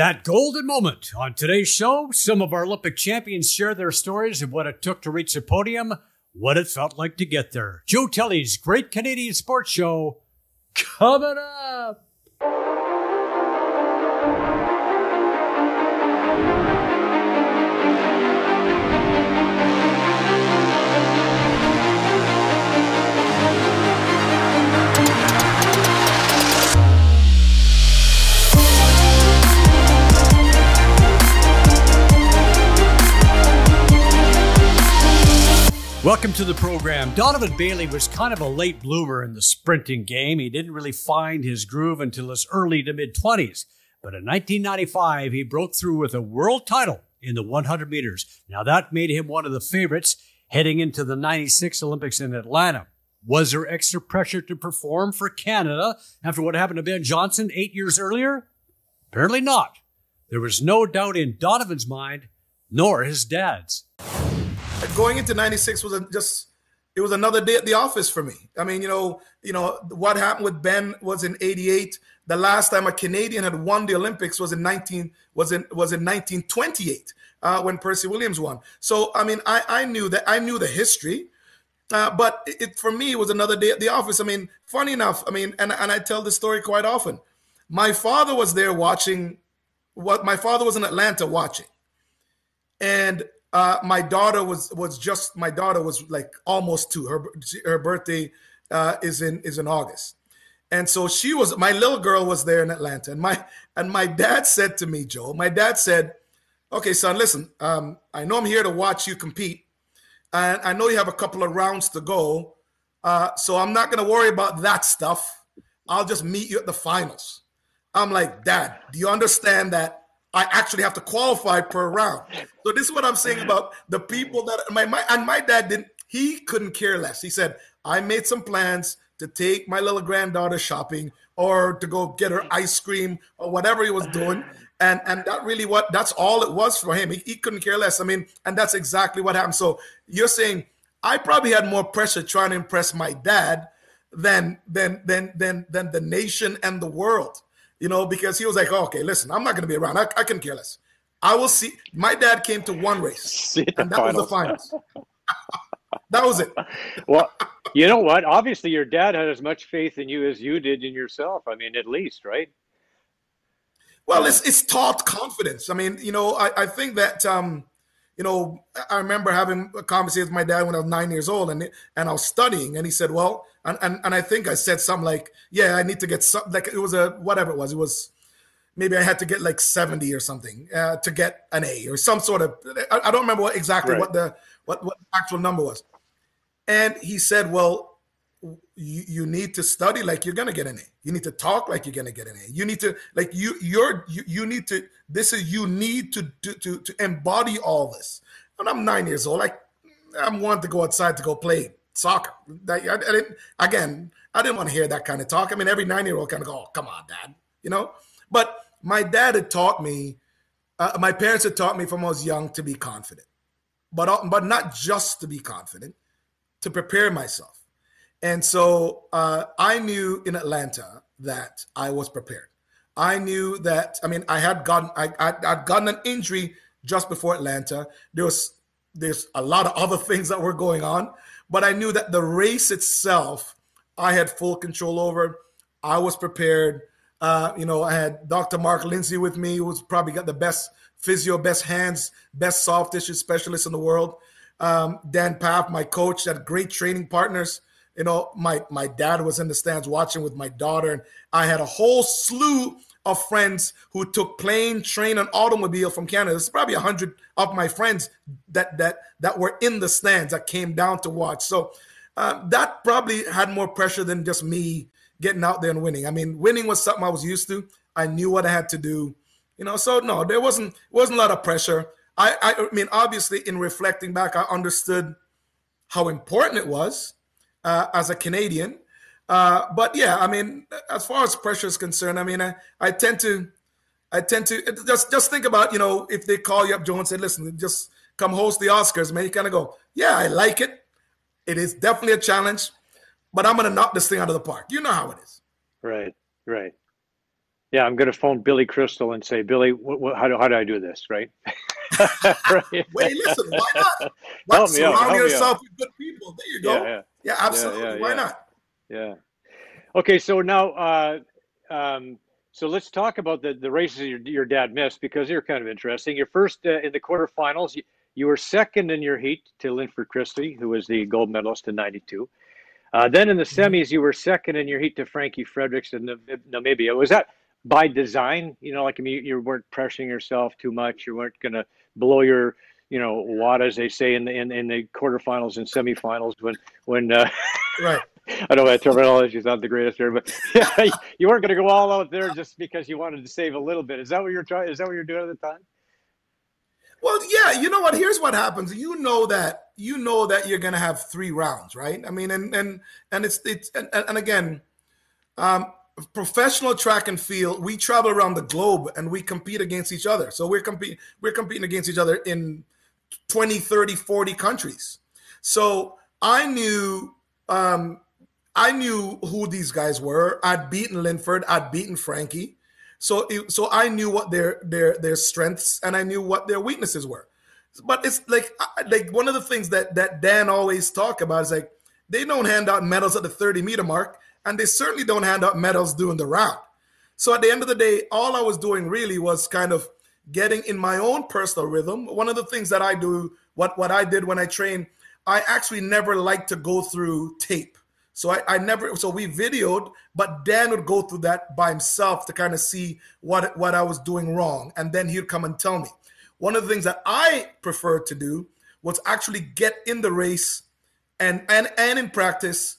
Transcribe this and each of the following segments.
That golden moment on today's show, some of our Olympic champions share their stories of what it took to reach the podium, what it felt like to get there. Joe Tilley's Great Canadian Sports Show coming up. Welcome to the program. Donovan Bailey was kind of a late bloomer in the sprinting game. He didn't really find his groove until his early to mid 20s. But in 1995, he broke through with a world title in the 100 meters. Now, that made him one of the favorites heading into the 96 Olympics in Atlanta. Was there extra pressure to perform for Canada after what happened to Ben Johnson eight years earlier? Apparently not. There was no doubt in Donovan's mind, nor his dad's going into 96 was just it was another day at the office for me. I mean, you know, you know what happened with Ben was in 88. The last time a Canadian had won the Olympics was in 19 was in was in 1928 uh, when Percy Williams won. So I mean, I I knew that I knew the history. Uh, but it, it, for me it was another day at the office. I mean, funny enough, I mean, and, and I tell this story quite often. My father was there watching what my father was in Atlanta watching. And uh, my daughter was was just my daughter was like almost two. Her her birthday uh, is in is in August, and so she was my little girl was there in Atlanta, and my and my dad said to me, Joe, my dad said, "Okay, son, listen, um, I know I'm here to watch you compete, and I know you have a couple of rounds to go, uh, so I'm not going to worry about that stuff. I'll just meet you at the finals." I'm like, Dad, do you understand that I actually have to qualify per round. So this is what I'm saying about the people that my, my and my dad didn't he couldn't care less. He said, I made some plans to take my little granddaughter shopping or to go get her ice cream or whatever he was doing. And and that really what that's all it was for him. He, he couldn't care less. I mean, and that's exactly what happened. So you're saying I probably had more pressure trying to impress my dad than than than than than the nation and the world you know, because he was like, oh, okay, listen, I'm not going to be around. I, I can care less. I will see. My dad came to one race, and that finals. was the finals. that was it. well, you know what? Obviously, your dad had as much faith in you as you did in yourself. I mean, at least, right? Well, it's it's taught confidence. I mean, you know, I, I think that um, you know, I remember having a conversation with my dad when I was nine years old, and and I was studying, and he said, "Well," and and, and I think I said something like, "Yeah, I need to get some." Like it was a whatever it was. It was maybe I had to get like seventy or something uh, to get an A or some sort of. I, I don't remember what exactly right. what the what what the actual number was, and he said, "Well." You, you need to study like you're gonna get an A. You need to talk like you're gonna get an A. You need to like you you're you, you need to this is you need to, to to to embody all this. And I'm nine years old. Like I'm wanting to go outside to go play soccer. That I, I didn't again. I didn't want to hear that kind of talk. I mean, every nine year old kind of go, oh, "Come on, dad," you know. But my dad had taught me. Uh, my parents had taught me from I was young to be confident, but but not just to be confident, to prepare myself. And so uh, I knew in Atlanta that I was prepared. I knew that. I mean, I had gotten I, I I'd gotten an injury just before Atlanta. There was there's a lot of other things that were going on, but I knew that the race itself I had full control over. I was prepared. Uh, you know, I had Dr. Mark Lindsay with me, who's probably got the best physio, best hands, best soft tissue specialist in the world. Um, Dan Pfaff, my coach, had great training partners. You know, my my dad was in the stands watching with my daughter, and I had a whole slew of friends who took plane, train, and automobile from Canada. There's probably a hundred of my friends that that that were in the stands that came down to watch. So uh, that probably had more pressure than just me getting out there and winning. I mean, winning was something I was used to. I knew what I had to do, you know. So no, there wasn't wasn't a lot of pressure. I, I mean, obviously, in reflecting back, I understood how important it was uh, as a Canadian uh, but yeah, I mean, as far as pressure is concerned, I mean, I, I tend to, I tend to just just think about you know if they call you up, Joe, and say, listen, just come host the Oscars, man. You kind of go, yeah, I like it. It is definitely a challenge, but I'm gonna knock this thing out of the park. You know how it is. Right, right. Yeah, I'm going to phone Billy Crystal and say, Billy, how do how do I do this? Right. right. Wait, listen, why not? Why Help surround yourself with good people? There you go. Yeah, Yeah, absolutely. why not? yeah. Okay, so now, uh, um, so let's talk about the the races your your dad missed because they're kind of interesting. Your first uh, in the quarterfinals, you, you were second in your heat to Linford Christie, who was the gold medalist in '92. Uh, then in the Mm-hmm. semis, you were second in your heat to Frankie Fredericks in Namibia. Was that by design? You know, like I mean, you weren't pressuring yourself too much. You weren't going to blow your, you know, wad as they say in the in, in the quarterfinals and semifinals when when uh, Right. I don't know that terminology is not the greatest there, but yeah, you weren't going to go all out there just because you wanted to save a little bit. Is that what you're trying? Is that what you're doing at the time? Well, yeah, you know what? Here's what happens. You know that you know that you're gonna have three rounds, right? I mean, and and and it's it's and, and again, um, professional track and field. We travel around the globe and we compete against each other. So we're competing we're competing against each other in 20, 30, 40 countries. So I knew um, I knew who these guys were. I'd beaten Linford. I'd beaten Frankie. So it, so I knew what their their their strengths and I knew what their weaknesses were. But it's like like one of the things that that Dan always talk about is like they don't hand out medals at the 30 meter mark and they certainly don't hand out medals during the round. So at the end of the day, all I was doing really was kind of getting in my own personal rhythm. One of the things that I do, what what I did when I train, I actually never like to go through tape. So I, I never so we videoed, but Dan would go through that by himself to kind of see what what I was doing wrong. And then he'd come and tell me. One of the things that I preferred to do was actually get in the race and and and in practice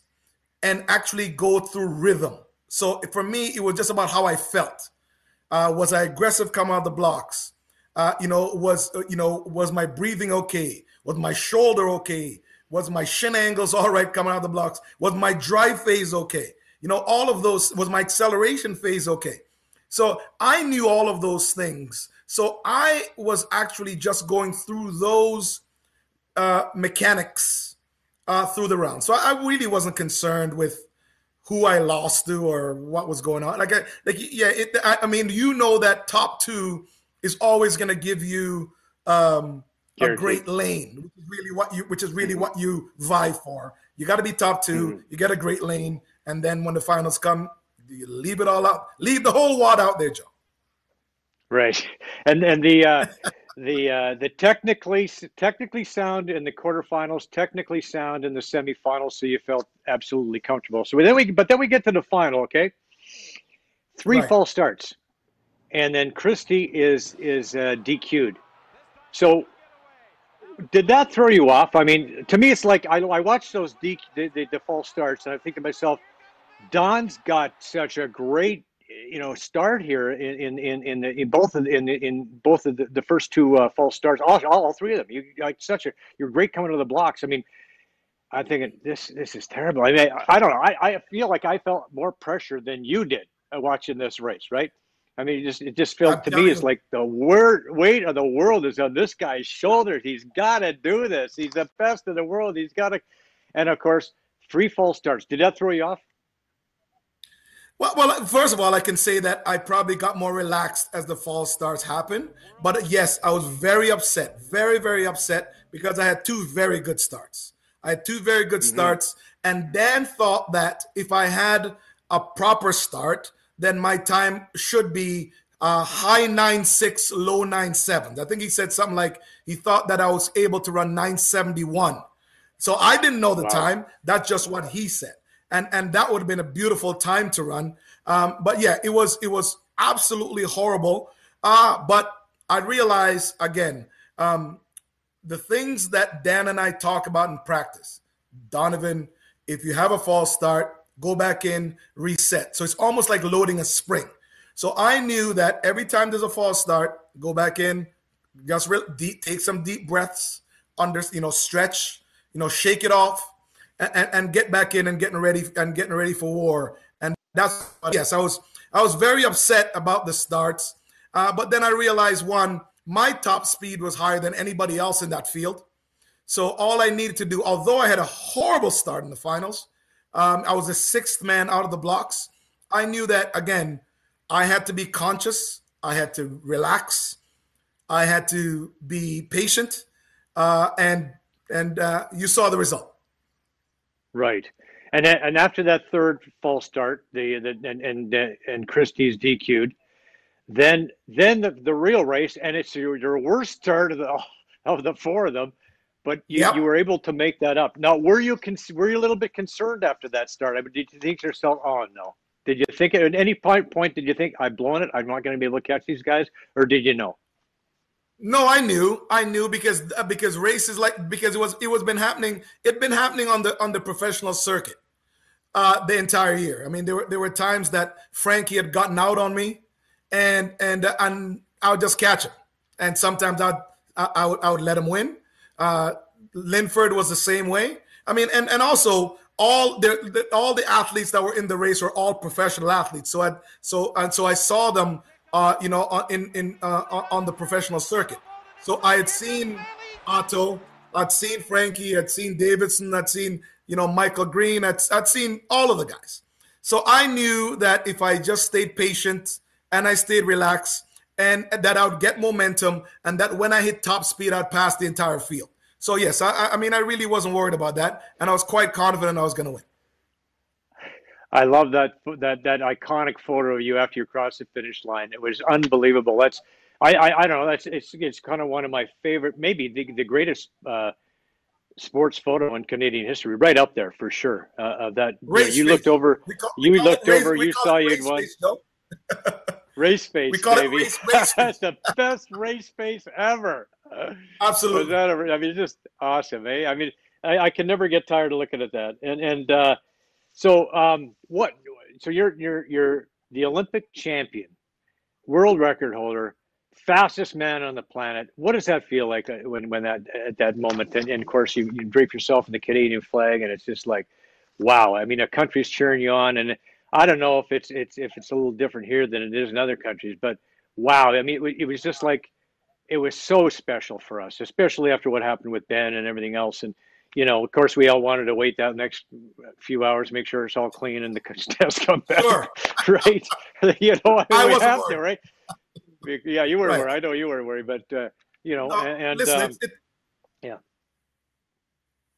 and actually go through rhythm. So for me, it was just about how I felt. Uh, was I aggressive coming out of the blocks? Uh, you know, was uh, you know was my breathing okay? Was my shoulder okay? Was my shin angles all right coming out of the blocks? Was my drive phase okay? You know, all of those. Was my acceleration phase okay? So I knew all of those things. So I was actually just going through those uh, mechanics uh, through the round. So I really wasn't concerned with who I lost to or what was going on. Like, I, like yeah, it, I, I mean, you know that top two is always going to give you um, a great lane, which is really what you, which is really what you vie for. You got to be top 2 You get a great lane, and then when the finals come, you leave it all out, leave the whole wad out there, Joe. Right, and and the uh, the uh, the technically technically sound in the quarterfinals, technically sound in the semifinals, so you felt absolutely comfortable. So then we, but then we get to the final. Okay, three Right. false starts, and then Christie is is uh, DQ'd. So did that throw you off? I mean, to me, it's like I I watch those D, the, the the false starts, and I think to myself, Don's got such a great you know start here in in in in, both of the, in in both of the, the first two uh, false starts all, all all three of them. You like such a you're great coming to the blocks. I mean i'm thinking this this is terrible. I mean i, I don't know. I, I feel like i felt more pressure than you did uh, watching this race right? I mean it just it just felt I'm to me it's like the word weight of the world is on this guy's shoulders. He's got to do this. He's the best in the world. He's got to and of course three false starts. Did that throw you off Well, well, first of all, I can say that I probably got more relaxed as the false starts happened. But yes, I was very upset, very, very upset because I had two very good starts. I had two very good starts, and Dan thought that if I had a proper start, then my time should be uh, high nine six, low nine sevens. I think he said something like he thought that I was able to run nine seventy one. So I didn't know the Wow. time. That's just what he said, and and that would have been a beautiful time to run. Um, but yeah, it was it was absolutely horrible. Uh, but I realized again um, the things that Dan and I talk about in practice. Donovan, if you have a false start, go back in, reset. So it's almost like loading a spring. So I knew that every time there's a false start, go back in, just real deep, take some deep breaths, under you know, stretch, you know, shake it off, and, and, get back in and getting ready and getting ready for war. And that's yes, I was I was very upset about the starts, uh, but then I realized one, my top speed was higher than anybody else in that field. So all I needed to do, although I had a horrible start in the finals, um, I was the sixth man out of the blocks. I knew that again. I had to be conscious. I had to relax. I had to be patient, uh, and and uh, you saw the result. Right, and and after that third false start, the, the and and uh, and Christie's DQ'd, then then the, the real race, and it's your, your worst start of the of the four of them, but you, yep. you were able to make that up. Now, were you con- were you a little bit concerned after that start? I mean, did you think to yourself, "Oh no"? Did you think at any point point did you think I've blown it? I'm not going to be able to catch these guys, or did you know? No, I knew. I knew because uh, because races like because it was it was been happening. It'd been happening on the on the professional circuit uh, the entire year. I mean, there were there were times that Frankie had gotten out on me, and and uh, and I would just catch him, and sometimes I'd I, I would I would let him win. Uh, Linford was the same way. I mean, and and also all the, the, all the athletes that were in the race were all professional athletes. So I so and so I saw them, uh, you know, in in uh, on the professional circuit. So I had seen Ato, I'd seen Frankie, I'd seen Davidson, I'd seen you know Michael Green, I'd, I'd seen all of the guys. So I knew that if I just stayed patient and I stayed relaxed, and that I would get momentum, and that when I hit top speed, I'd pass the entire field. So yes, I, I mean, I really wasn't worried about that, and I was quite confident I was going to win. I love that that that iconic photo of you after you crossed the finish line. It was unbelievable. That's I I, I don't know. That's it's it's kind of one of my favorite, maybe the the greatest uh, sports photo in Canadian history, right up there for sure. Uh, of that you, know, you looked over, call, you looked over, you saw you'd won. Race face, baby. Race, race That's the best race face ever. Absolutely. Was that ever, I mean, just awesome, eh? I mean, I, I, can never get tired of looking at that. And and uh, so, um, what? So you're you're you're the Olympic champion, world record holder, fastest man on the planet. What does that feel like uh, when when that at that moment? And, and of course, you you drape yourself in the Canadian flag, and it's just like, wow. I mean, a country's cheering you on, and I don't know if it's it's if it's a little different here than it is in other countries, but wow. I mean, it, it was just like it was so special for us, especially after what happened with Ben and everything else. And you know, of course, we all wanted to wait that next few hours, make sure it's all clean and the tests come back, sure. right? you know, I, I we have worried. to, right? Yeah, you were right. worried. I know you were worried, but uh, you know, no, and, listen, um, it, yeah.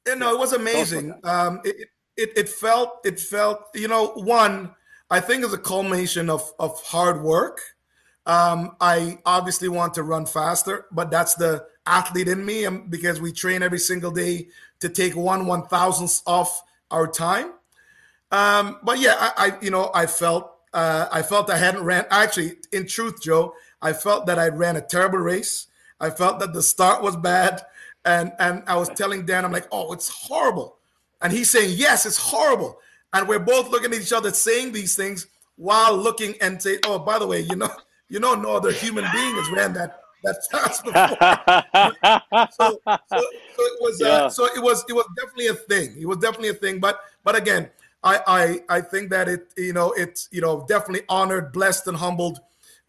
You know, it was amazing. Um, it, it it felt it felt you know one I think is a culmination of of hard work um, I obviously want to run faster, but that's the athlete in me um, because we train every single day to take one one thousandth off our time. Um, but yeah, I, I, you know I felt uh, I felt I hadn't ran. Actually, in truth, Joe, I felt that I ran a terrible race. I felt that the start was bad, and and I was telling Dan, I'm like, oh, it's horrible, and he's saying, yes, it's horrible, and we're both looking at each other saying these things while looking and say, oh, by the way, you know you know, no other human being has ran that that fast before. so, so, so, it was uh, yeah. uh, so it was it was definitely a thing. It was definitely a thing. But but again, I I I think that it you know it's you know definitely honored, blessed, and humbled.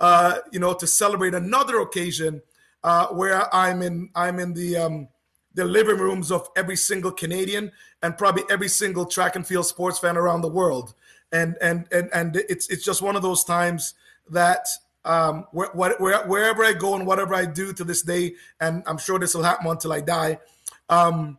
Uh, you know, to celebrate another occasion uh, where I'm in I'm in the um, the living rooms of every single Canadian and probably every single track and field sports fan around the world. And and and and it's it's just one of those times that um, where, where, wherever I go and whatever I do to this day, and I'm sure this will happen until I die. Um,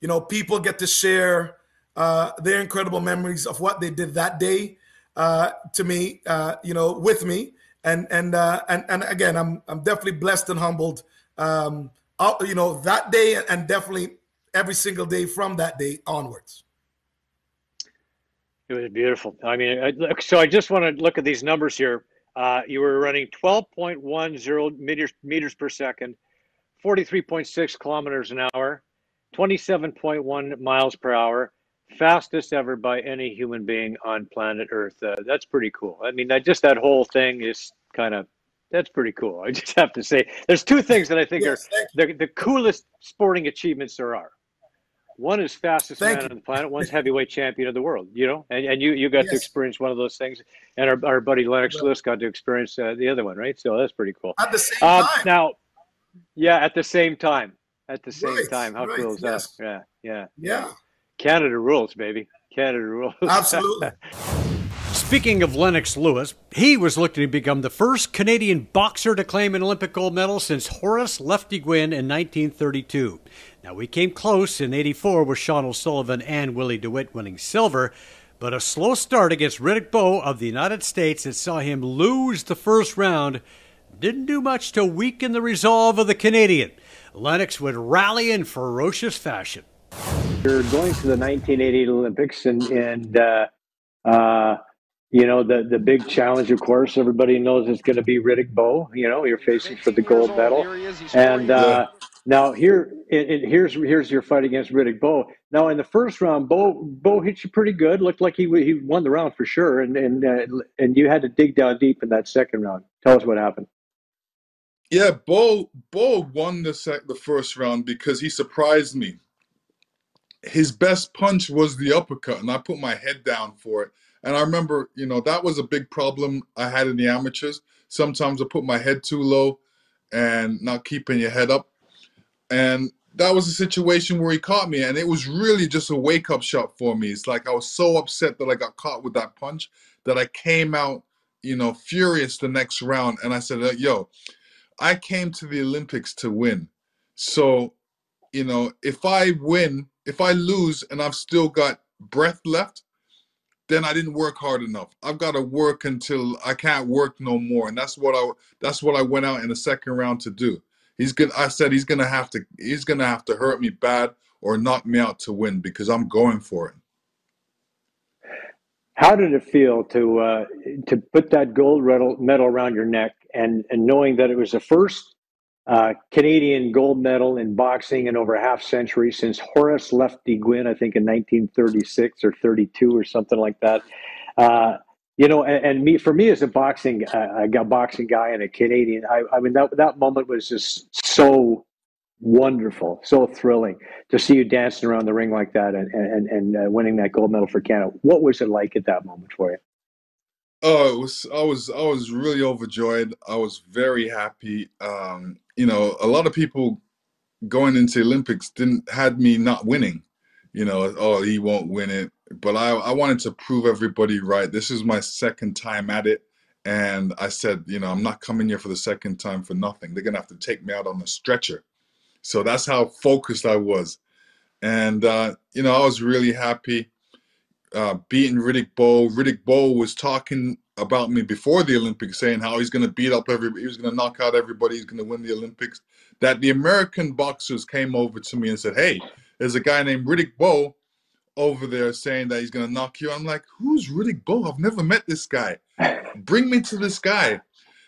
you know, people get to share uh, their incredible memories of what they did that day uh, to me, uh, you know, with me, and and uh, and and again, I'm I'm definitely blessed and humbled. Um, you know, that day and definitely every single day from that day onwards. It was beautiful. I mean, I, so I just want to look at these numbers here. Uh, you were running 12.10 meters, meters per second, 43.6 kilometers an hour, 27.1 miles per hour, fastest ever by any human being on planet Earth. Uh, that's pretty cool. I mean, that, just that whole thing is kind of that's pretty cool. I just have to say, there's two things that I think yes, are the, the coolest sporting achievements there are. One is fastest Thank man you. on the planet. One's heavyweight champion of the world. You know, and, and you you got yes. to experience one of those things, and our, our buddy Lennox Lewis got to experience uh, the other one, right? So that's pretty cool. At the same uh, time. Now, yeah, at the same time. At the same right, time. How right, cool is yes. that? Yeah, yeah, yeah. Canada rules, baby. Canada rules. Absolutely. Speaking of Lennox Lewis, he was looking to become the first Canadian boxer to claim an Olympic gold medal since Horace Lefty Gwynne in 1932. Now, we came close in 84 with Shawn O'Sullivan and Willie DeWitt winning silver, but a slow start against Riddick Bowe of the United States that saw him lose the first round didn't do much to weaken the resolve of the Canadian. Lennox would rally in ferocious fashion. You're going to the 1988 Olympics, and, and uh, uh, you know, the, the big challenge, of course, everybody knows is going to be Riddick Bowe. You know, you're facing for the gold medal. And uh, now here, it, here's here's your fight against Riddick Bowe. Now in the first round, Bowe Bowe hit you pretty good. Looked like he he won the round for sure. And and uh, and you had to dig down deep in that second round. Tell us what happened. Yeah, Bowe Bowe won the sec, the first round because he surprised me. His best punch was the uppercut, and I put my head down for it and I remember, you know, that was a big problem I had in the amateurs. Sometimes I put my head too low and not keeping your head up. And that was a situation where he caught me, and it was really just a wake up shot for me. It's like I was so upset that I got caught with that punch that I came out, you know, furious the next round. And I said, Yo, I came to the Olympics to win. So, you know, if I win, if I lose and I've still got breath left, then I didn't work hard enough. I've got to work until I can't work no more, and that's what I that's what I went out in the second round to do. He's gonna. I said he's gonna have to. He's gonna have to hurt me bad or knock me out to win because I'm going for it. How did it feel to uh, to put that gold medal around your neck and and knowing that it was the first uh, Canadian gold medal in boxing in over a half century since Horace Lefty Gwynne, I think in 1936 or 32 or something like that. Uh, you know, and, and, me for me as a boxing uh, a boxing guy and a Canadian, I, I mean that that moment was just so wonderful, so thrilling to see you dancing around the ring like that and and and uh, winning that gold medal for Canada. What was it like at that moment for you? Oh, it was I was I was really overjoyed. I was very happy. Um, you know, a lot of people going into Olympics didn't had me not winning. You know, oh, he won't win it. But I I wanted to prove everybody right. This is my second time at it. And I said, you know, I'm not coming here for the second time for nothing. They're gonna have to take me out on a stretcher. So that's how focused I was. And uh, you know, I was really happy uh, beating Riddick Bowe. Riddick Bowe was talking about me before the Olympics, saying how he's going to beat up everybody, he was going to knock out everybody, he's going to win the Olympics. That the American boxers came over to me and said, "Hey, there's a guy named Riddick Bowe over there saying that he's going to knock you." I'm like, "Who's Riddick Bowe? I've never met this guy. Bring me to this guy."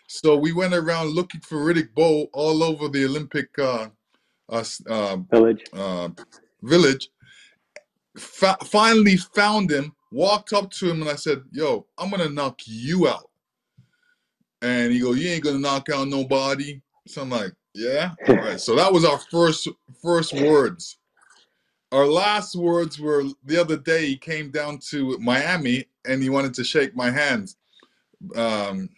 So we went around looking for Riddick Bowe all over the Olympic uh, uh, uh, village. village, fa- finally found him, walked up to him, and I said, Yo, I'm gonna knock you out. And he goes, You ain't gonna knock out nobody. So I'm like, Yeah, all right. So that was our first first words. Our last words were the other day he came down to Miami and he wanted to shake my hands. Um,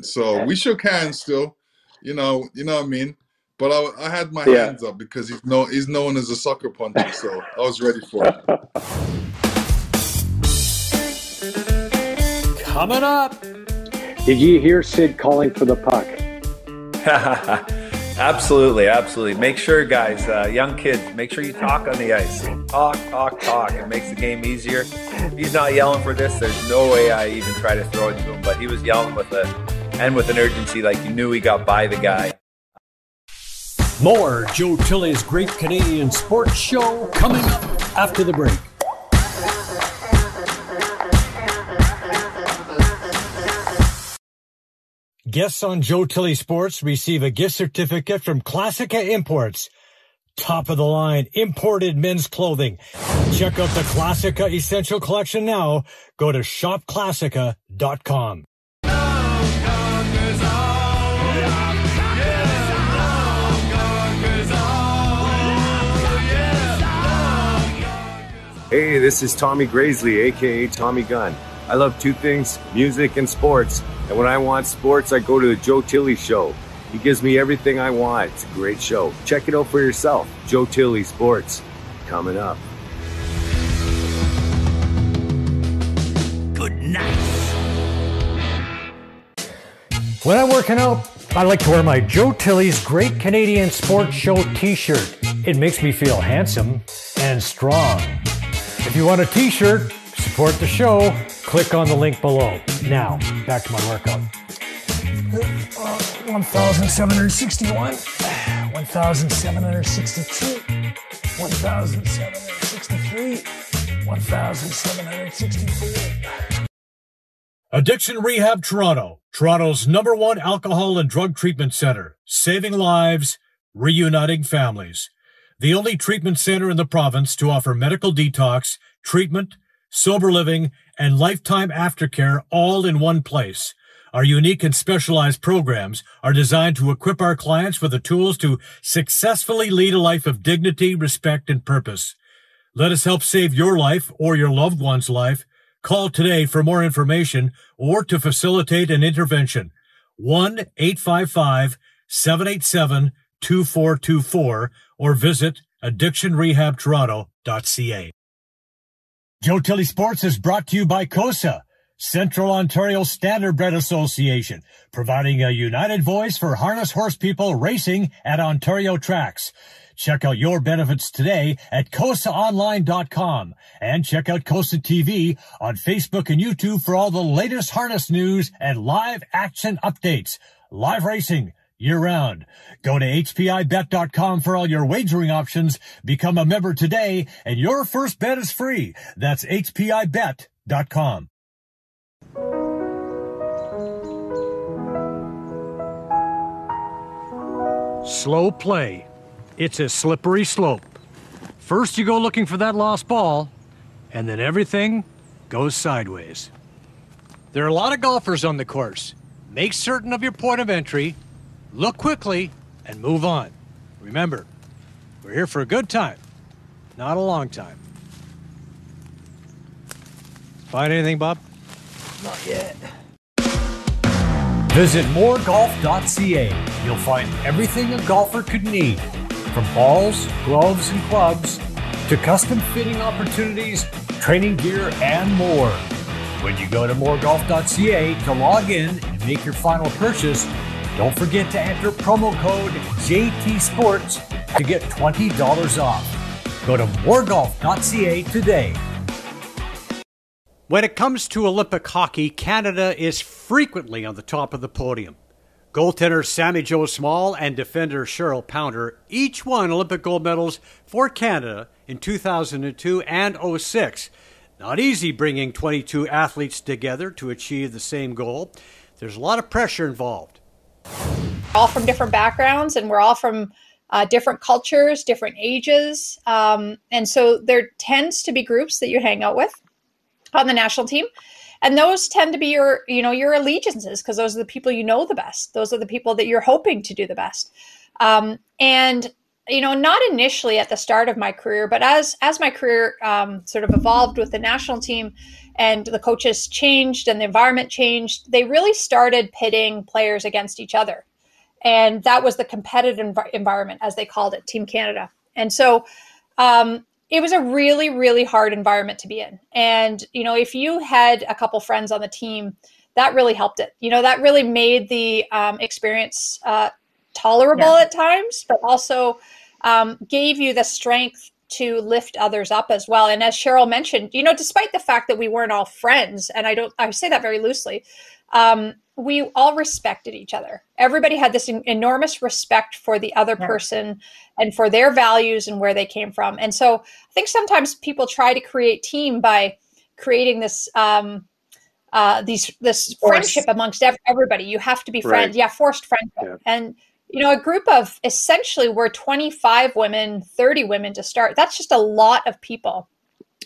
so we shook hands still, you know, you know what I mean? But I, I had my yeah. hands up because he's known he's known as a sucker puncher, so I was ready for it. Coming up. Did you hear Sid calling for the puck? absolutely, absolutely. Make sure, guys, uh, young kids, make sure you talk on the ice. Talk, talk, talk. It makes the game easier. If he's not yelling for this, there's no way I even try to throw it to him. But he was yelling with a and with an urgency, like you knew he got by the guy. More Joe Tilley's Great Canadian Sports Show coming up after the break. Guests on Joe Tilley Sports receive a gift certificate from Classica Imports. Top of the line imported men's clothing. Check out the Classica Essential Collection now. Go to shopclassica.com. Hey, this is Tommy Graisley, aka Tommy Gunn. I love two things music and sports. And when I want sports, I go to the Joe Tilley Show. He gives me everything I want. It's a great show. Check it out for yourself. Joe Tilley Sports, coming up. Good night. When I'm working out, I like to wear my Joe Tilly's Great Canadian Sports Show t shirt. It makes me feel handsome and strong. If you want a t shirt, support the show, click on the link below. Now, back to my workout. 1,761, 1,762, 1,763, 1,764. Addiction Rehab Toronto, Toronto's number one alcohol and drug treatment center, saving lives, reuniting families. The only treatment center in the province to offer medical detox, treatment, sober living, and lifetime aftercare all in one place. Our unique and specialized programs are designed to equip our clients with the tools to successfully lead a life of dignity, respect, and purpose. Let us help save your life or your loved one's life Call today for more information or to facilitate an intervention. 1 855 787 2424 or visit addictionrehabtoronto.ca. Joe Tilly Sports is brought to you by COSA, Central Ontario Standardbred Association, providing a united voice for harness horse people racing at Ontario tracks. Check out your benefits today at COSAOnline.com and check out COSA TV on Facebook and YouTube for all the latest harness news and live action updates. Live racing year round. Go to HPIBet.com for all your wagering options. Become a member today and your first bet is free. That's HPIBet.com. Slow play it's a slippery slope. First, you go looking for that lost ball, and then everything goes sideways. There are a lot of golfers on the course. Make certain of your point of entry, look quickly, and move on. Remember, we're here for a good time, not a long time. Find anything, Bob? Not yet. Visit moregolf.ca. You'll find everything a golfer could need from balls, gloves, and clubs to custom fitting opportunities, training gear, and more. When you go to moregolf.ca to log in and make your final purchase, don't forget to enter promo code JTSports to get $20 off. Go to moregolf.ca today. When it comes to Olympic hockey, Canada is frequently on the top of the podium. Goaltender Sami Jo Small and defender Cheryl Pounder each won Olympic gold medals for Canada in 2002 and 06. Not easy bringing 22 athletes together to achieve the same goal. There's a lot of pressure involved. All from different backgrounds, and we're all from uh, different cultures, different ages. Um, and so there tends to be groups that you hang out with on the national team. And those tend to be your you know your allegiances because those are the people you know the best. Those are the people that you're hoping to do the best. Um, and you know not initially at the start of my career but as as my career um, sort of evolved with the national team and the coaches changed and the environment changed they really started pitting players against each other. And that was the competitive env- environment as they called it team canada. And so um, it was a really really hard environment to be in. And you know if you had a couple friends on the team that really helped it. You know that really made the um, experience uh, tolerable yeah. at times but also um, gave you the strength to lift others up as well and as cheryl mentioned you know despite the fact that we weren't all friends and i don't i say that very loosely um, we all respected each other. Everybody had this enormous respect for the other yeah. person and for their values and where they came from. And so I think sometimes people try to create team by creating this um, uh, these this Force. friendship amongst everybody. You have to be friends. Right. Yeah, forced friendship. Yeah. And you know, a group of essentially we're 25 women, 30 women to start. That's just a lot of people.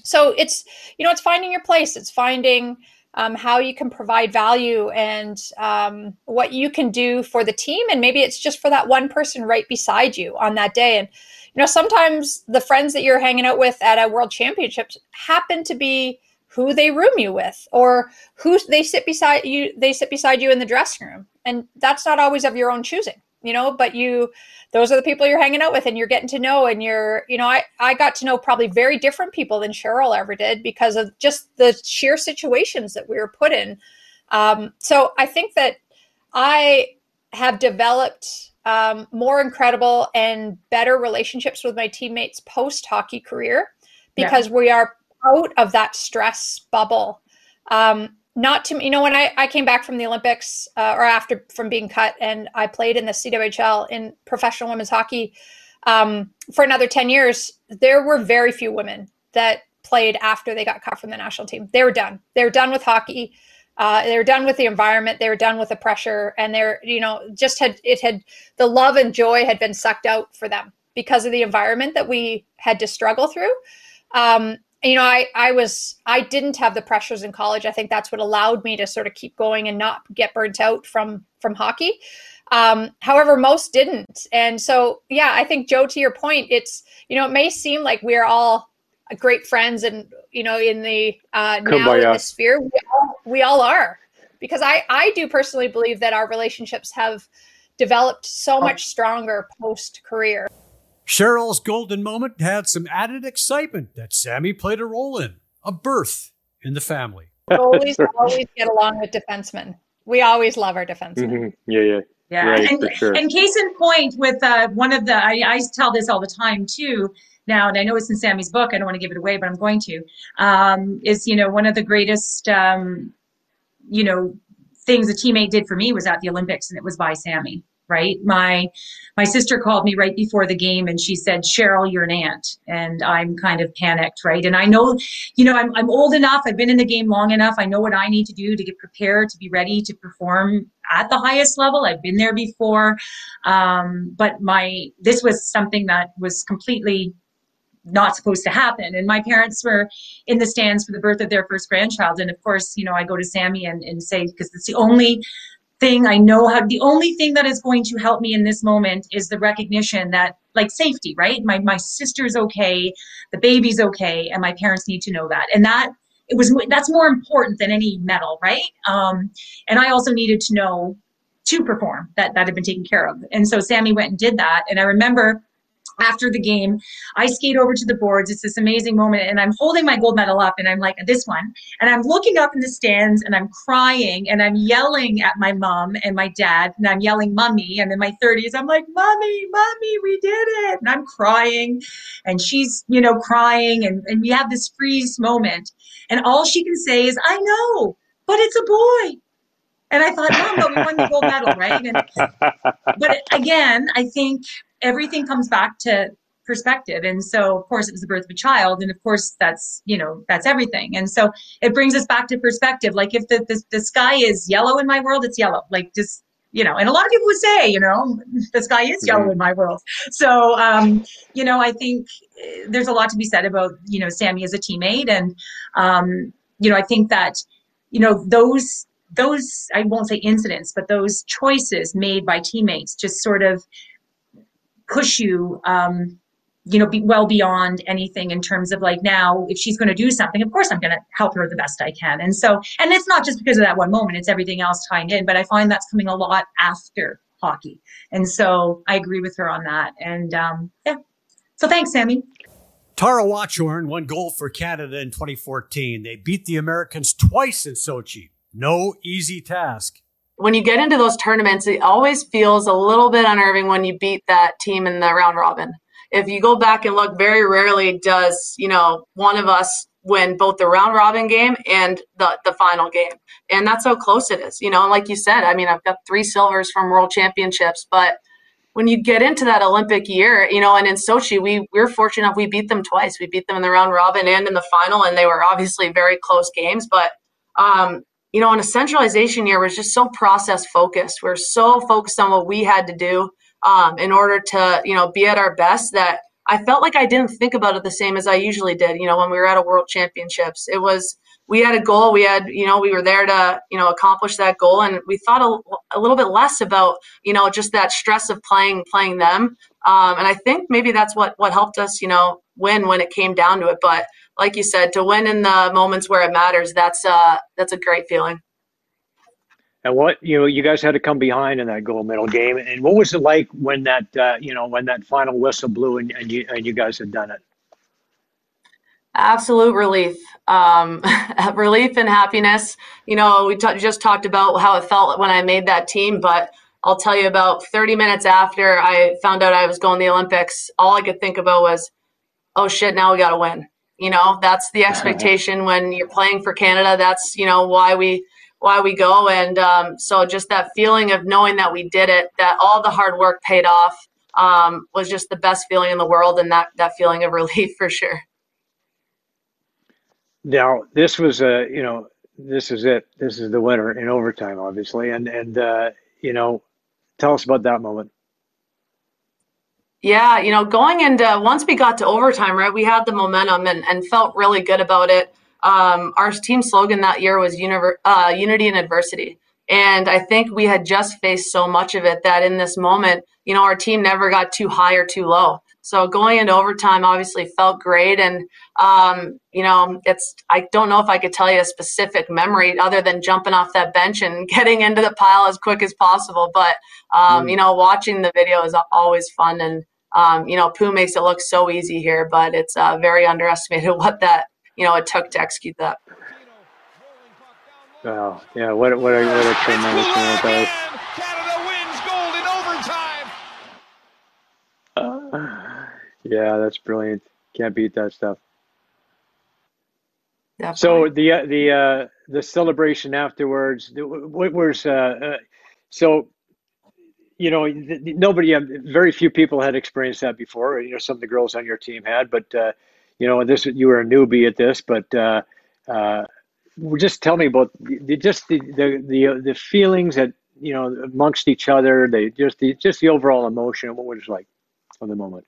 So it's you know, it's finding your place. It's finding um, how you can provide value and um, what you can do for the team. And maybe it's just for that one person right beside you on that day. And, you know, sometimes the friends that you're hanging out with at a world championships happen to be who they room you with or who they sit beside you they sit beside you in the dressing room and that's not always of your own choosing you know but you those are the people you're hanging out with and you're getting to know and you're you know i i got to know probably very different people than cheryl ever did because of just the sheer situations that we were put in um, so i think that I have developed um, more incredible and better relationships with my teammates post hockey career because yeah. we are out of that stress bubble. Um, not to you know when I, I came back from the Olympics uh, or after from being cut and I played in the CWHL in professional women's hockey um, for another 10 years, there were very few women that played after they got cut from the national team. They were done. They were done with hockey. Uh, they were done with the environment. They were done with the pressure, and they're you know just had it had the love and joy had been sucked out for them because of the environment that we had to struggle through. Um, you know, I I was I didn't have the pressures in college. I think that's what allowed me to sort of keep going and not get burnt out from from hockey. Um, however, most didn't, and so yeah, I think Joe, to your point, it's you know it may seem like we're all great friends and you know in the uh, now in the sphere we all, we all are because I I do personally believe that our relationships have developed so much stronger post career. Cheryl's golden moment had some added excitement that Sami played a role in a birth in the family. always, always get along with defensemen. We always love our defensemen. Mm-hmm. Yeah, yeah. Yeah, right, and, sure. and case in point with uh, one of the, I, I tell this all the time too now, and I know it's in Sami's book. I don't want to give it away, but I'm going to. Um, is you know one of the greatest, um, you know, things a teammate did for me was at the Olympics, and it was by Sami right? My my sister called me right before the game and she said, Cheryl, you're an aunt. And I'm kind of panicked, right? And I know, you know, I'm, I'm old enough, I've been in the game long enough. I know what I need to do to get prepared, to be ready to perform at the highest level. I've been there before. Um, but my this was something that was completely not supposed to happen. And my parents were in the stands for the birth of their first grandchild. And of course, you know, I go to Sami and, and say, because it's the only thing I know how the only thing that is going to help me in this moment is the recognition that like safety, right? My my sister's okay, the baby's okay, and my parents need to know that. And that it was that's more important than any medal, right? Um, and I also needed to know to perform that that had been taken care of. And so Sami went and did that. And I remember after the game, I skate over to the boards. It's this amazing moment, and I'm holding my gold medal up, and I'm like, this one. And I'm looking up in the stands, and I'm crying, and I'm yelling at my mom and my dad, and I'm yelling, Mummy. I'm in my 30s. I'm like, Mummy, Mummy, we did it. And I'm crying, and she's, you know, crying, and, and we have this freeze moment. And all she can say is, I know, but it's a boy. And I thought, Mom, but we won the gold medal, right? And, but again, I think everything comes back to perspective. And so of course it was the birth of a child and of course that's you know that's everything. And so it brings us back to perspective. Like if the, the, the sky is yellow in my world it's yellow. Like just you know and a lot of people would say you know the sky is yellow mm-hmm. in my world. So um, you know i think eh, there's a lot to be said about you know sami as a teammate. And um, you know i think that you know those those i won't say incidents but those choices made by teammates just sort of push you um, you know be well beyond anything in terms of like now if she's going to do something of course i'm going to help her the best i can. And so and it's not just because of that one moment it's everything else tying in but i find that's coming a lot after hockey. And so i agree with her on that. And um, yeah. So thanks sami. Tara Watchorn won gold for Canada in 2014. They beat the Americans twice in Sochi. No easy task when you get into those tournaments, it always feels a little bit unnerving when you beat that team in the round robin. If you go back and look, very rarely does, you know, one of us win both the round robin game and the, the final game. And that's how close it is. You know, like you said, I mean, I've got three silvers from world championships, but when you get into that Olympic year, you know, and in Sochi, we were fortunate enough, we beat them twice. We beat them in the round robin and in the final, and they were obviously very close games. But um, you know, in a centralization year we're just so process focused. We are so focused on what we had to do um, in order to, you know, be at our best that I felt like I didn't think about it the same as I usually did. You know, when we were at a world championships, it was we had a goal. We had, you know, we were there to, you know, accomplish that goal, and we thought a, a little bit less about, you know, just that stress of playing playing them. Um, and I think maybe that's what what helped us, you know, win when it came down to it. But like you said, to win in the moments where it matters, that's uh that's a great feeling. And what you know, you guys had to come behind in that gold medal game. And what was it like when that uh, you know when that final whistle blew and, and you and you guys had done it? Absolute relief, um, relief and happiness. You know, we t- just talked about how it felt when I made that team, but I'll tell you about 30 minutes after I found out I was going to the Olympics, all I could think about was, oh shit, now we got to win. You know, that's the expectation when you're playing for Canada. That's, you know, why we why we go. And um, so just that feeling of knowing that we did it, that all the hard work paid off, um, was just the best feeling in the world, and that that feeling of relief for sure. Now, this was a, you know, this is it. This is the winner in overtime, obviously, and and uh, you know, tell us about that moment. Yeah, you know, going into once we got to overtime, right, we had the momentum and, and felt really good about it. Um, our team slogan that year was univer- uh, unity in adversity. And I think we had just faced so much of it that in this moment, you know, our team never got too high or too low. So going into overtime obviously felt great. And, um, you know, it's, I don't know if I could tell you a specific memory other than jumping off that bench and getting into the pile as quick as possible. But, um, mm. you know, watching the video is always fun. And, um, you know, Pooh makes it look so easy here, but it's uh, very underestimated what that, you know, it took to execute that. Wow. Yeah. What, what, a, what a tremendous moment that wins gold in overtime. Uh, yeah, that's brilliant. Can't beat that stuff. Definitely. So the uh, the uh, the celebration afterwards, what was uh, uh, so you know nobody, um, very few people had experienced that before. You know, some of the girls on your team had, but uh, you know, this you were a newbie at this, but uh, uh, just tell me about the, just the the the, the feelings that you know amongst each other. They just the just the overall emotion. What was it like of the moment?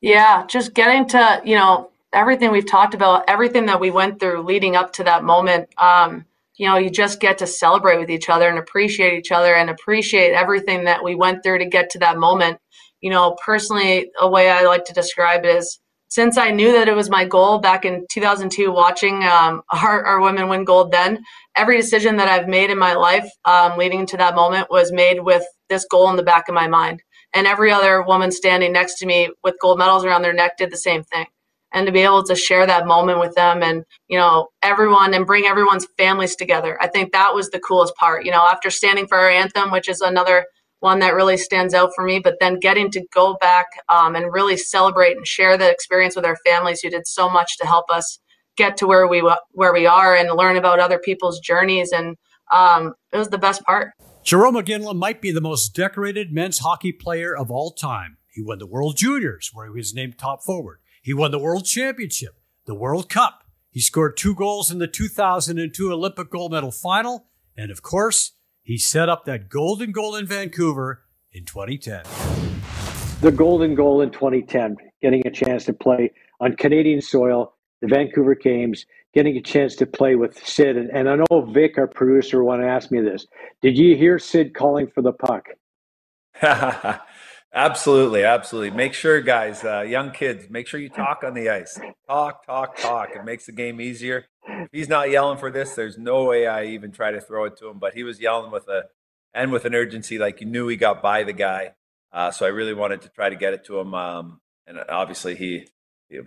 Yeah, just getting to you know everything we've talked about, everything that we went through leading up to that moment. Um, you know, you just get to celebrate with each other and appreciate each other and appreciate everything that we went through to get to that moment. You know, personally, a way I like to describe it is since I knew that it was my goal back in 2002, watching um, our, our, women win gold, then every decision that I've made in my life um, leading to that moment was made with this goal in the back of my mind. And every other woman standing next to me with gold medals around their neck did the same thing. And to be able to share that moment with them and, you know, everyone and bring everyone's families together. I think that was the coolest part. You know, after standing for our anthem, which is another one that really stands out for me. But then getting to go back um, and really celebrate and share that experience with our families who did so much to help us get to where we where we are and learn about other people's journeys and um, it was the best part. Jarome Iginla might be the most decorated men's hockey player of all time. He won the World Juniors, where he was named top forward. He won the World Championship, the World Cup. He scored two goals in the 2002 Olympic gold medal final. And of course, he set up that golden goal in Vancouver in 2010. The golden goal in 2010, getting a chance to play on Canadian soil, the Vancouver Games, getting a chance to play with Sid. And, and I know Vic, our producer, want to ask me this. Did you hear Sid calling for the puck? Absolutely, absolutely. Make sure, guys, uh, young kids, make sure you talk on the ice. Talk, talk, talk. It makes the game easier. If he's not yelling for this, there's no way I even try to throw it to him. But he was yelling with a and with an urgency, like you knew he got by the guy. Uh, so I really wanted to try to get it to him. Um, and obviously, he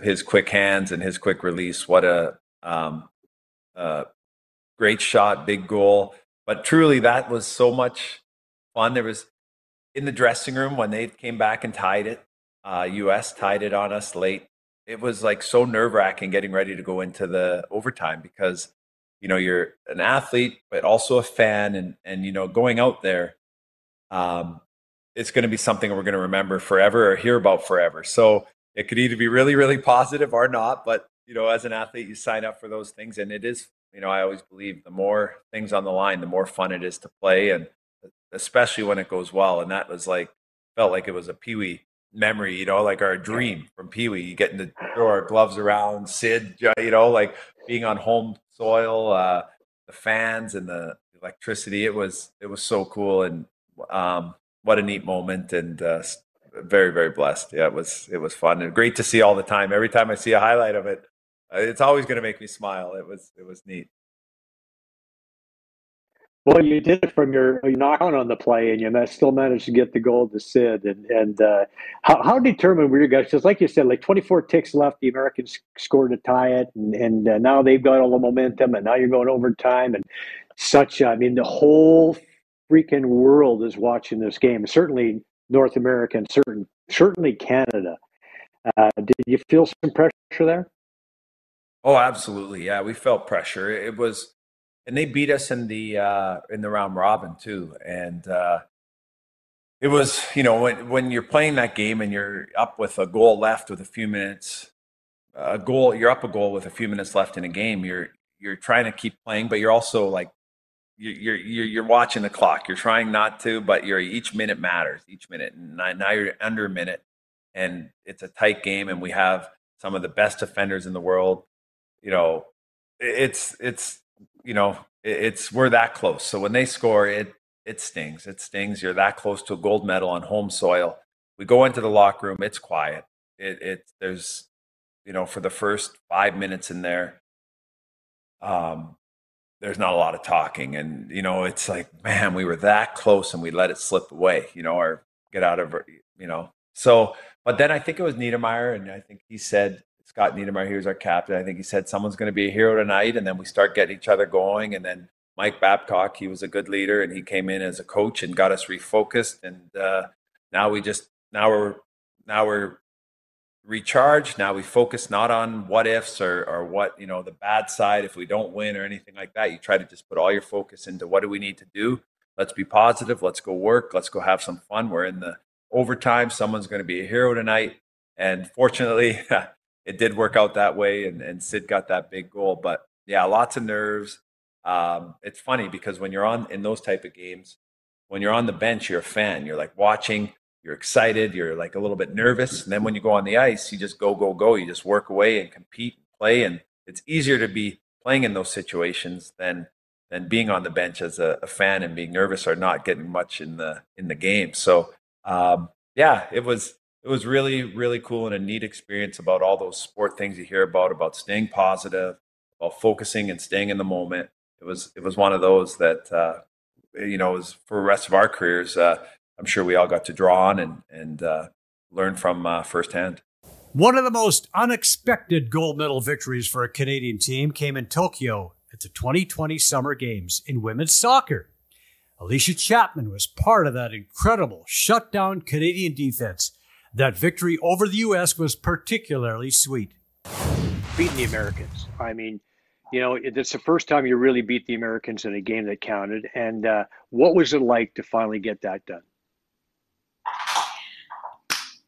his quick hands and his quick release. What a um, uh, great shot, big goal. But truly, that was so much fun. There was in the dressing room when they came back and tied it. Uh, U.S. tied it on us late. It was like so nerve wracking getting ready to go into the overtime because you know you're an athlete but also a fan and and you know going out there um, it's going to be something we're going to remember forever or hear about forever so it could either be really really positive or not but you know as an athlete you sign up for those things and it is you know i always believe the more things on the line the more fun it is to play and especially when it goes well. And that was like felt like it was a Pee Wee memory, you know, like our dream from Pee Wee. Getting to throw our gloves around, Sid, you know, like being on home soil, uh, the fans and the electricity. It was it was so cool and um, what a neat moment and uh, very very blessed. Yeah, it was it was fun and great to see all the time. Every time I see a highlight of it, it's always going to make me smile. It was it was neat. Well, you did it from your, knock on on the play, and you still managed to get the goal to Sid. And and uh, how, how determined were you guys? Because, like you said, like 24 ticks left, the Americans scored to tie it, and, and uh, now they've got all the momentum, and now you're going overtime, and such. I mean, the whole freaking world is watching this game. Certainly North America, and certain certainly Canada. Uh, did you feel some pressure there? Oh, absolutely. Yeah, we felt pressure. It was and they beat us in the uh, in the round robin too. And uh, it was you know when when you're playing that game and you're up with a goal left with a few minutes, a goal you're up a goal with a few minutes left in a game. You're you're trying to keep playing, but you're also like you're you're you're watching the clock. You're trying not to, but you're each minute matters. Each minute. And now you're under a minute, and it's a tight game, and we have some of the best defenders in the world. You know, it's it's you know, it's we're that close. So when they score, it it stings. It stings. You're that close to a gold medal on home soil. We go into the locker room. It's quiet. It it there's you know for the first five minutes in there. Um, there's not a lot of talking, and you know it's like man, we were that close and we let it slip away. You know, or get out of you know. So, but then I think it was Niedermayer, and I think he said Scott Niedermayer, he was our captain. I think he said someone's going to be a hero tonight, and then we start getting each other going. And then Mike Babcock, he was a good leader, and he came in as a coach and got us refocused. And uh, now we just now we're now we're recharged. Now we focus not on what ifs or or what you know the bad side if we don't win or anything like that. You try to just put all your focus into what do we need to do. Let's be positive. Let's go work. Let's go have some fun. We're in the overtime. Someone's going to be a hero tonight. And fortunately, it did work out that way, and, and Sid got that big goal. But yeah, lots of nerves. Um, it's funny because when you're on in those type of games, when you're on the bench, you're a fan. You're like watching. You're excited. You're like a little bit nervous, and then when you go on the ice, you just go, go, go. You just work away and compete, and play, and it's easier to be playing in those situations than than being on the bench as a, a fan and being nervous or not getting much in the in the game. So um, yeah, it was it was really really cool and a neat experience about all those sport things you hear about about staying positive about focusing and staying in the moment. It was it was one of those that uh, you know was for the rest of our careers uh, i'm sure we all got to draw on and and uh, learn from uh, firsthand. One of the most unexpected gold medal victories for a canadian team came in tokyo at the 2020 summer games in women's soccer. Allysha Chapman was part of that incredible shutdown Canadian defense that victory over the U.S. was particularly sweet. Beating the Americans. I mean, you know, it's the first time you really beat the Americans in a game that counted. And uh, what was it like to finally get that done?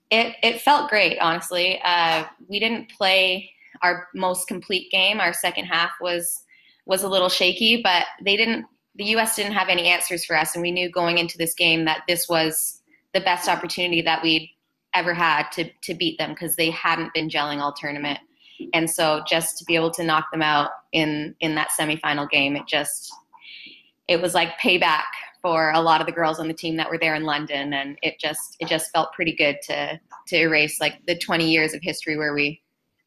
It, it felt great, honestly. Uh, we didn't play our most complete game. Our second half was was a little shaky, but they didn't. The U.S. didn't have any answers for us, and we knew going into this game that this was the best opportunity that we'd ever had to to beat them because they hadn't been gelling all tournament. And so just to be able to knock them out in in that semifinal game, it just it was like payback for a lot of the girls on the team that were there in London and it just it just felt pretty good to to erase like the 20 years of history where we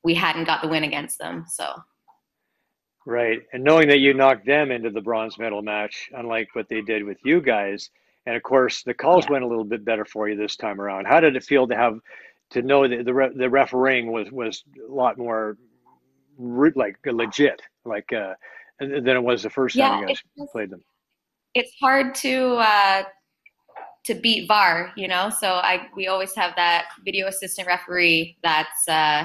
we hadn't got the win against them. So Right. And knowing that you knocked them into the bronze medal match, unlike what they did with you guys, and of course, the calls yeah. went a little bit better for you this time around. How did it feel to have to know that the re- the refereeing was was a lot more re- like legit, like uh, than it was the first yeah, time you guys played them? It's hard to uh, to beat VAR, you know. So I we always have that video assistant referee that's uh,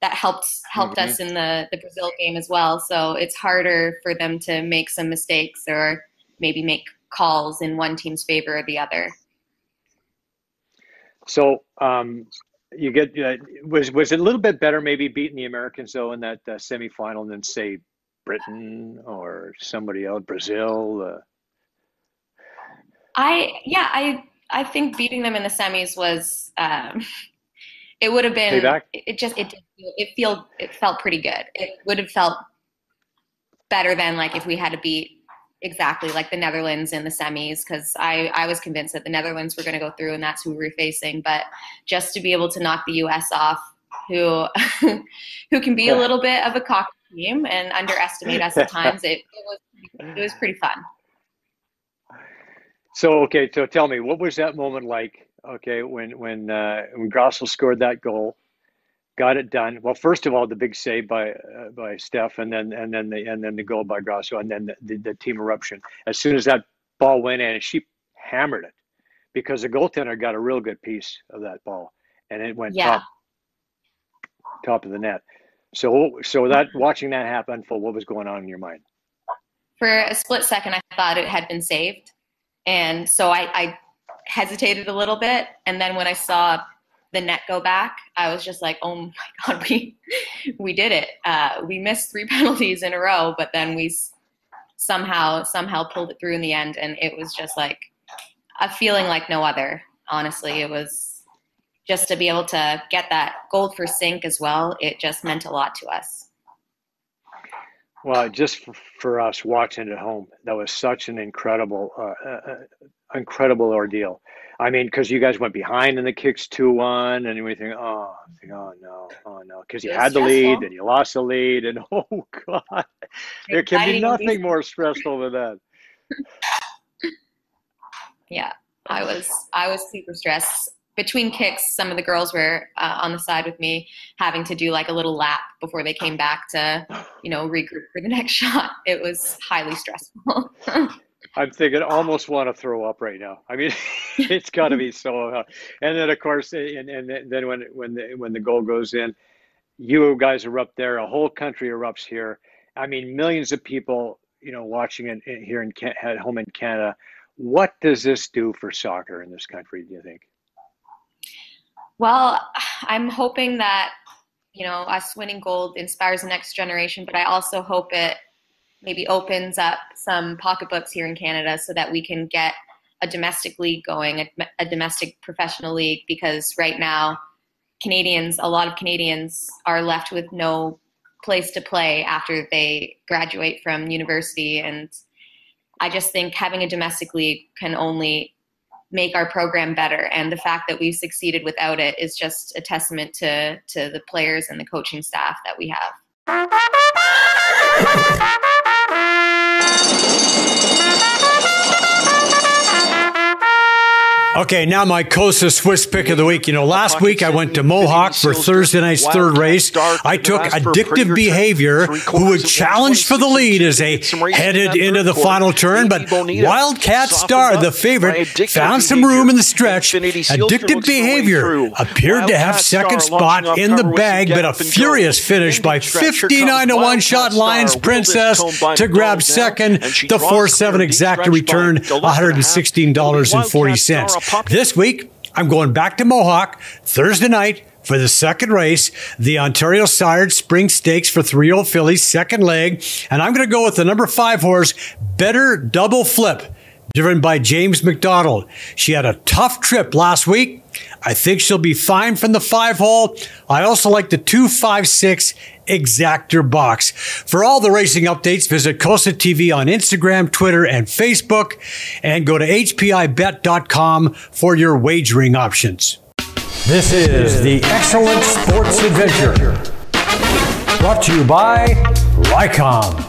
that helped helped mm-hmm. us in the the Brazil game as well. So it's harder for them to make some mistakes or maybe make calls in one team's favor or the other. So um, you get uh, was was it a little bit better maybe beating the Americans though in that uh, semifinal than say Britain or somebody else, Brazil. Uh... I yeah I I think beating them in the semis was um, it would have been Payback? it just it did, it feel it felt pretty good. It would have felt better than like if we had to beat exactly like the Netherlands in the semis because I, I was convinced that the Netherlands were going to go through and that's who we were facing. But just to be able to knock the U.S. off, who who can be a little bit of a cocky team and underestimate us at times, it, it was it was pretty fun. So okay, so tell me, what was that moment like? Okay, when when uh, when Grosso scored that goal, got it done. Well, first of all, the big save by uh, by Steph, and then and then the and then the goal by Grosso, and then the, the, the team eruption. As soon as that ball went in, she hammered it because the goaltender got a real good piece of that ball, and it went Yeah. top top of the net. So so that watching that happen, for what was going on in your mind? For a split second, I thought it had been saved. And so I, I hesitated a little bit. And then when I saw the net go back, I was just like, oh my God, we, we did it. Uh, we missed three penalties in a row, but then we somehow, somehow pulled it through in the end. And it was just like a feeling like no other. Honestly, it was just to be able to get that gold for Sinc as well. It just meant a lot to us. Well, just for, us watching at home, that was such an incredible, uh, uh, uh, incredible ordeal. I mean, because you guys went behind in the kicks two one, and we think, oh, think, oh no, oh no, because you had the lead and you lost the lead, and oh god, there can be nothing more stressful than that. yeah i was i was super stressed. Between kicks some of the girls were uh, on the side with me having to do like a little lap before they came back to you know regroup for the next shot. It was highly stressful I'm thinking, almost want to throw up right now. I mean, it's got to be so. Uh, and then of course, and and then when when the when the goal goes in, you guys erupt there. A whole country erupts here. I mean, millions of people, you know, watching it here in at home in Canada. What does this do for soccer in this country? Do you think? well i'm hoping that you know us winning gold inspires the next generation but i also hope it maybe opens up some pocketbooks here in canada so that we can get a domestic league going a, a domestic professional league because right now canadians a lot of canadians are left with no place to play after they graduate from university. And i just think having a domestic league can only make our program better. And the fact that we've succeeded without it is just a testament to to the players and the coaching staff that we have Okay, now my Costa Swiss pick of the week. You know, last week I went to Mohawk for Thursday night's third race. I took addictive behavior, who would challenge for the lead as they headed into the final turn. But Wildcat Star, the favorite, found some room in the stretch. Addictive behavior appeared to have second spot in the bag, but a furious finish by 59 to 1 shot Lions Princess to grab second. The 4 7 exacta returned $116.40. This week, I'm going back to Mohawk Thursday night for the second race, the Ontario Sired Spring Stakes for three old fillies, second leg. And I'm going to go with the number five horse, Better Double Flip, driven by James McDonald. She had a tough trip last week. I think she'll be fine from the five hole. I also like the 256 exacta box. For all the racing updates, visit Costa TV on Instagram, Twitter, and Facebook, and go to HPIBet.com for your wagering options. This is the Excellent Sports Adventure. Brought to you by Rycom.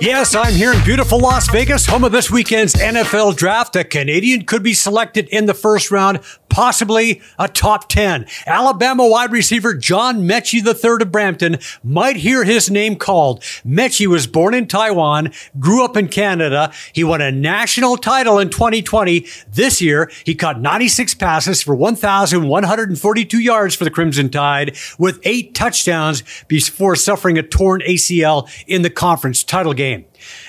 Yes, I'm here in beautiful Las Vegas, home of this weekend's NFL draft. A Canadian could be selected in the first round, possibly a top 10. Alabama wide receiver John Metchie III of Brampton might hear his name called. Metchie was born in Taiwan, grew up in Canada. He won a national title in 2020. This year, he caught 96 passes for 1,142 yards for the Crimson Tide with eight touchdowns before suffering a torn ACL in the conference title game.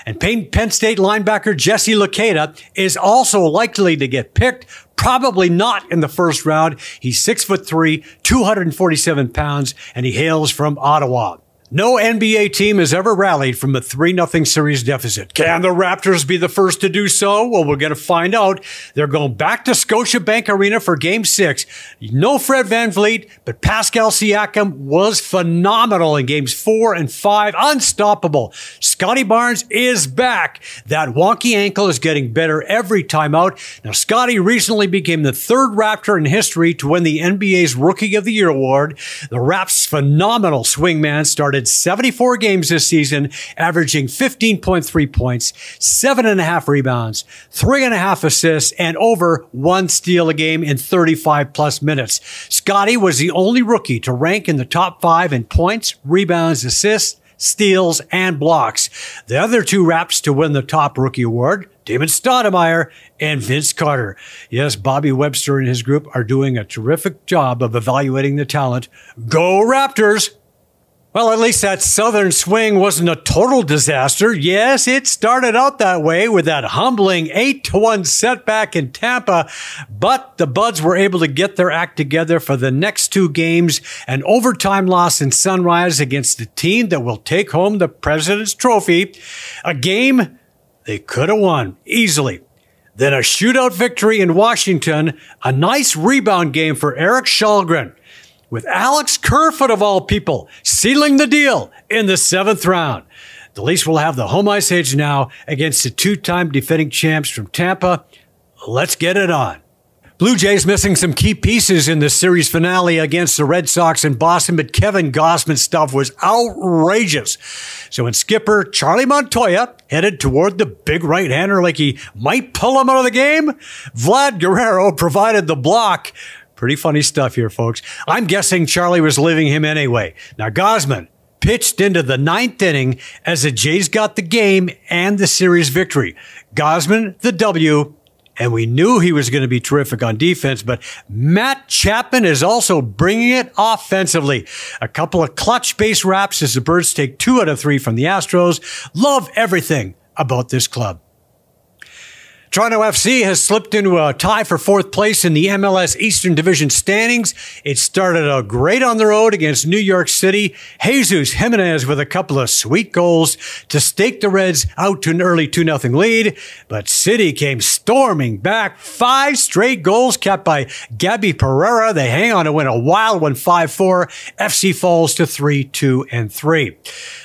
And Penn State linebacker Jesse Luketa is also likely to get picked, probably not in the first round. He's six foot three, 247 pounds, and he hails from Ottawa. No NBA team has ever rallied from a 3 0 series deficit. Can the Raptors be the first to do so? Well, we're going to find out. They're going back to Scotiabank Arena for game six. No Fred VanVleet, but Pascal Siakam was phenomenal in games four and five. Unstoppable. Scottie Barnes is back. That wonky ankle is getting better every time out. Now, Scottie recently became the third Raptor in history to win the NBA's Rookie of the Year award. The Raps' phenomenal swingman started started 74 games this season, averaging 15.3 points, seven and a half rebounds, three and a half assists, and over one steal a game in 35 plus minutes. Scottie was the only rookie to rank in the top five in points, rebounds, assists, steals, and blocks. The other two Raps to win the top rookie award, Damon Stoudamire and Vince Carter. Yes, Bobby Webster and his group are doing a terrific job of evaluating the talent. Go Raptors! Well, at least that southern swing wasn't a total disaster. Yes, it started out that way with that humbling 8 to 1 setback in Tampa, but the Buds were able to get their act together for the next two games, an overtime loss in Sunrise against the team that will take home the President's Trophy, a game they could have won easily. Then a shootout victory in Washington, a nice rebound game for Erik Källgren with Alex Kerfoot of all people sealing the deal in the seventh round. The Leafs will have the home ice edge now against the two-time defending champs from Tampa. Let's get it on. Blue Jays missing some key pieces in the series finale against the Red Sox in Boston, but Kevin Gausman's stuff was outrageous. So when skipper Charlie Montoyo headed toward the big right-hander like he might pull him out of the game, Vlad Guerrero provided the block. Pretty funny stuff here, folks. I'm guessing Charlie was leaving him anyway. Now, Gausman pitched into the ninth inning as the Jays got the game and the series victory. Gausman, the W, and we knew he was going to be terrific on defense, but Matt Chapman is also bringing it offensively. A couple of clutch base wraps as the Birds take two out of three from the Astros. Love everything about this club. Toronto FC has slipped into a tie for fourth place in the MLS Eastern Division standings. It started out great on the road against New York City. Jesus Jimenez with a couple of sweet goals to stake the Reds out to an early 2-0 lead. But City came storming back. Five straight goals kept by Gabby Pereira. They hang on to win a wild one 5-4. FC falls to 3-2 and 3.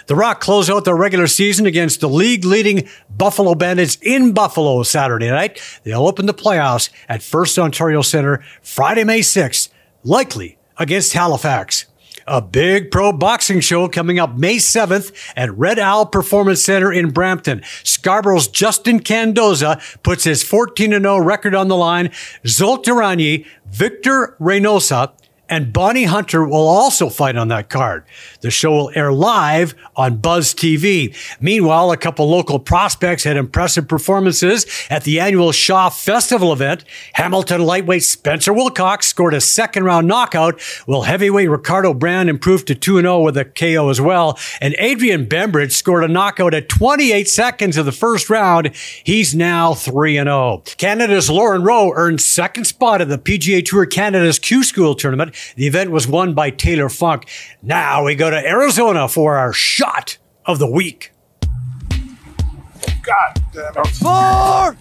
The Rock close out their regular season against the league leading Buffalo Bandits in Buffalo Saturday night. They'll open the playoffs at First Ontario Center Friday, May 6th, likely against Halifax. A big pro boxing show coming up May 7th at Red Owl Performance Center in Brampton. Scarborough's Justin Candoza puts his 14-0 record on the line. Zoltarani, Victor Reynosa, and Bonnie Hunter will also fight on that card. The show will air live on Buzz TV. Meanwhile, a couple local prospects had impressive performances at the annual Shaw Festival event. Hamilton lightweight Spencer Wilcox scored a second round knockout, while heavyweight Ricardo Brand improved to 2 0 with a KO as well. And Adrian Bembridge scored a knockout at 28 seconds of the first round. He's now 3 0. Canada's Lauren Rowe earned second spot at the PGA Tour Canada's Q School tournament. The event was won by Taylor Funk. Now we go to Arizona for our shot of the week. God damn it. Four!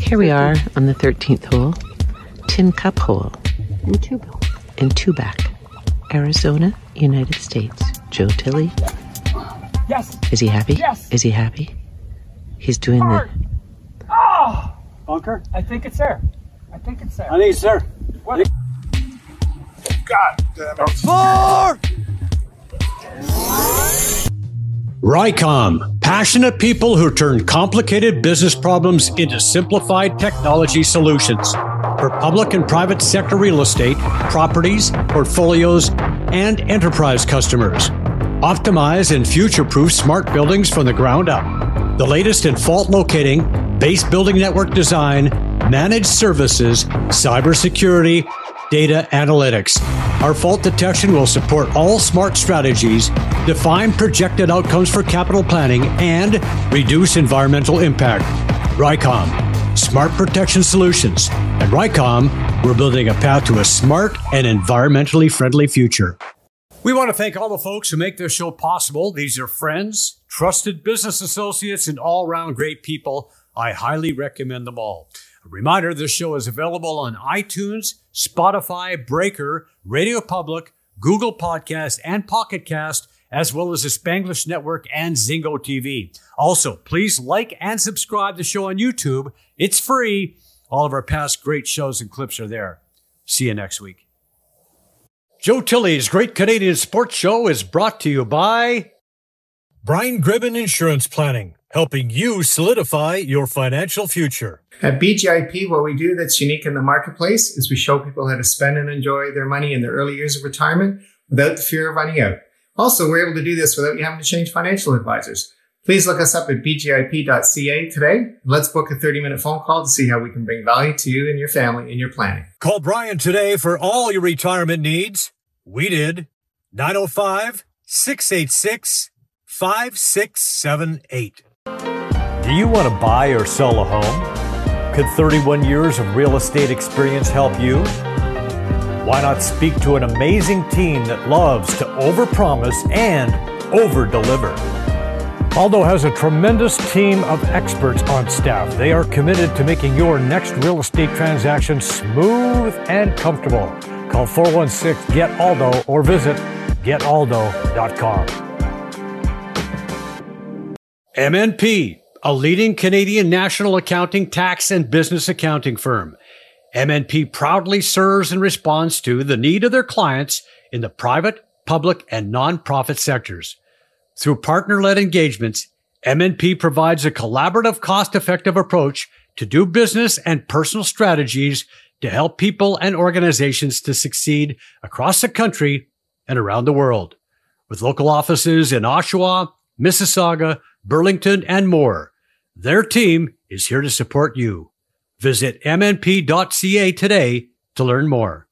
Here we are on the 13th hole, Tin Cup hole in Tubac, in Tubac, Arizona, United States. Joe Tilley. Yes. Is he happy? Yes. Is he happy? He's doing the. Bunker? I think it's there. I think it's there. I think it's there. What? God damn it. Four! Rycom, passionate people who turn complicated business problems into simplified technology solutions for public and private sector real estate, properties, portfolios, and enterprise customers. Optimize and future proof smart buildings from the ground up. The latest in fault locating, base building network design, managed services, cybersecurity, data analytics. Our fault detection will support all smart strategies, define projected outcomes for capital planning, and reduce environmental impact. Rycom, smart protection solutions. At Rycom, we're building a path to a smart and environmentally friendly future. We want to thank all the folks who make this show possible. These are friends, trusted business associates, and all round great people. I highly recommend them all. A reminder this show is available on iTunes, Spotify, Breaker, Radio Public, Google Podcast, and Pocket Cast, as well as the Spanglish Network and Zingo TV. Also, please like and subscribe the show on YouTube. It's free. All of our past great shows and clips are there. See you next week. Joe Tilley's Great Canadian Sports Show is brought to you by Brian Gribben Insurance Planning, helping you solidify your financial future. At BGIP, what we do that's unique in the marketplace is we show people how to spend and enjoy their money in their early years of retirement without the fear of running out. Also, we're able to do this without you having to change financial advisors. Please look us up at bgip.ca today. Let's book a 30 minute phone call to see how we can bring value to you and your family in your planning. Call Brian today for all your retirement needs. We did 905 686 5678. Do you want to buy or sell a home? Could 31 years of real estate experience help you? Why not speak to an amazing team that loves to overpromise and overdeliver? Aldo has a tremendous team of experts on staff. They are committed to making your next real estate transaction smooth and comfortable. Call 416 GET ALDO or visit getaldo.com. MNP, a leading Canadian national accounting, tax, and business accounting firm. MNP proudly serves and responds to the need of their clients in the private, public, and nonprofit sectors. Through partner led engagements, MNP provides a collaborative, cost effective approach to do business and personal strategies to help people and organizations to succeed across the country and around the world. With local offices in Oshawa, Mississauga, Burlington, and more, their team is here to support you. Visit mnp.ca today to learn more.